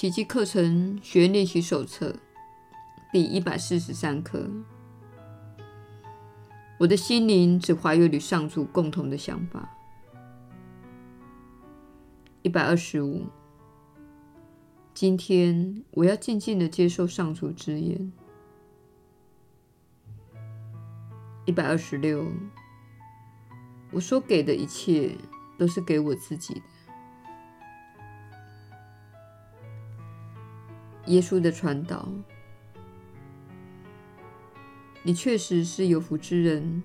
奇迹课程学练习手册第一百四十三课。我的心灵只怀有与上主共同的想法。一百二十五。今天我要静静的接受上主之言。一百二十六。我所给的一切都是给我自己的。耶稣的传导。你确实是有福之人。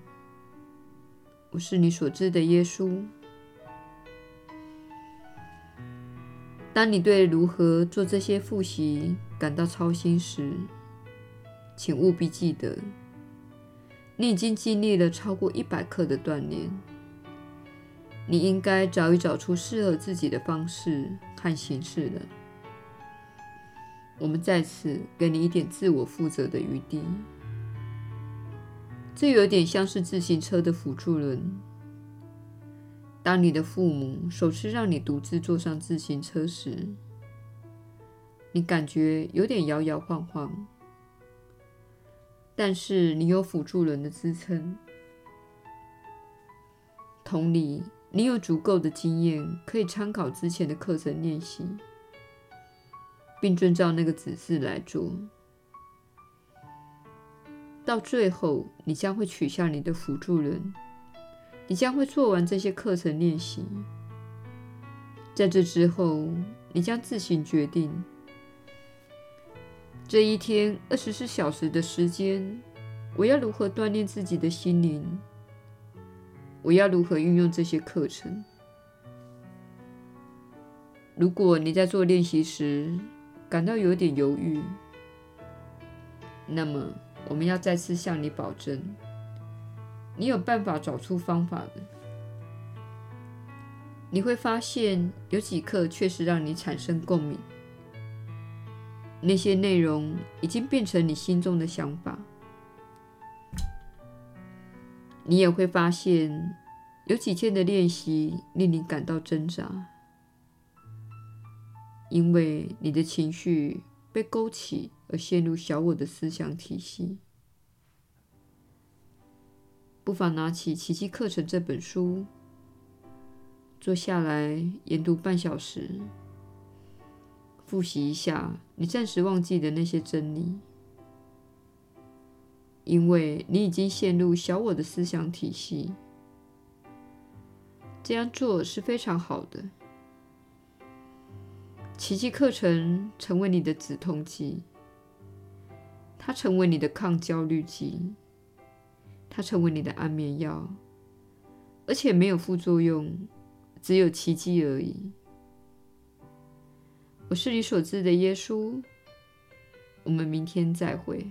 我是你所知的耶稣。当你对如何做这些复习感到操心时，请务必记得，你已经经历了超过一百课的锻炼。你应该早已找出适合自己的方式和形式了。我们在此给你一点自我负责的余地。这有点像是自行车的辅助轮。当你的父母首次让你独自坐上自行车时，你感觉有点摇摇晃晃，但是你有辅助轮的支撑。同理，你有足够的经验可以参考之前的课程练习，并遵照那个指示来做。到最后，你将会取下你的辅助轮，你将会做完这些课程练习。在这之后，你将自行决定这一天二十四小时的时间，我要如何锻炼自己的心灵？我要如何运用这些课程？如果你在做练习时感到有点犹豫，那么，我们要再次向你保证，你有办法找出方法的。你会发现有几课确实让你产生共鸣，那些内容已经变成你心中的想法。你也会发现有几天的练习令你感到挣扎，因为你的情绪被勾起。而陷入小我的思想体系，不妨拿起《奇迹课程》这本书，坐下来研读半小时，复习一下你暂时忘记的那些真理，因为你已经陷入小我的思想体系。这样做是非常好的。奇迹课程成为你的止痛剂。它成为你的抗焦虑剂，它成为你的安眠药，而且没有副作用，只有奇迹而已。我是你所知的耶稣，我们明天再会。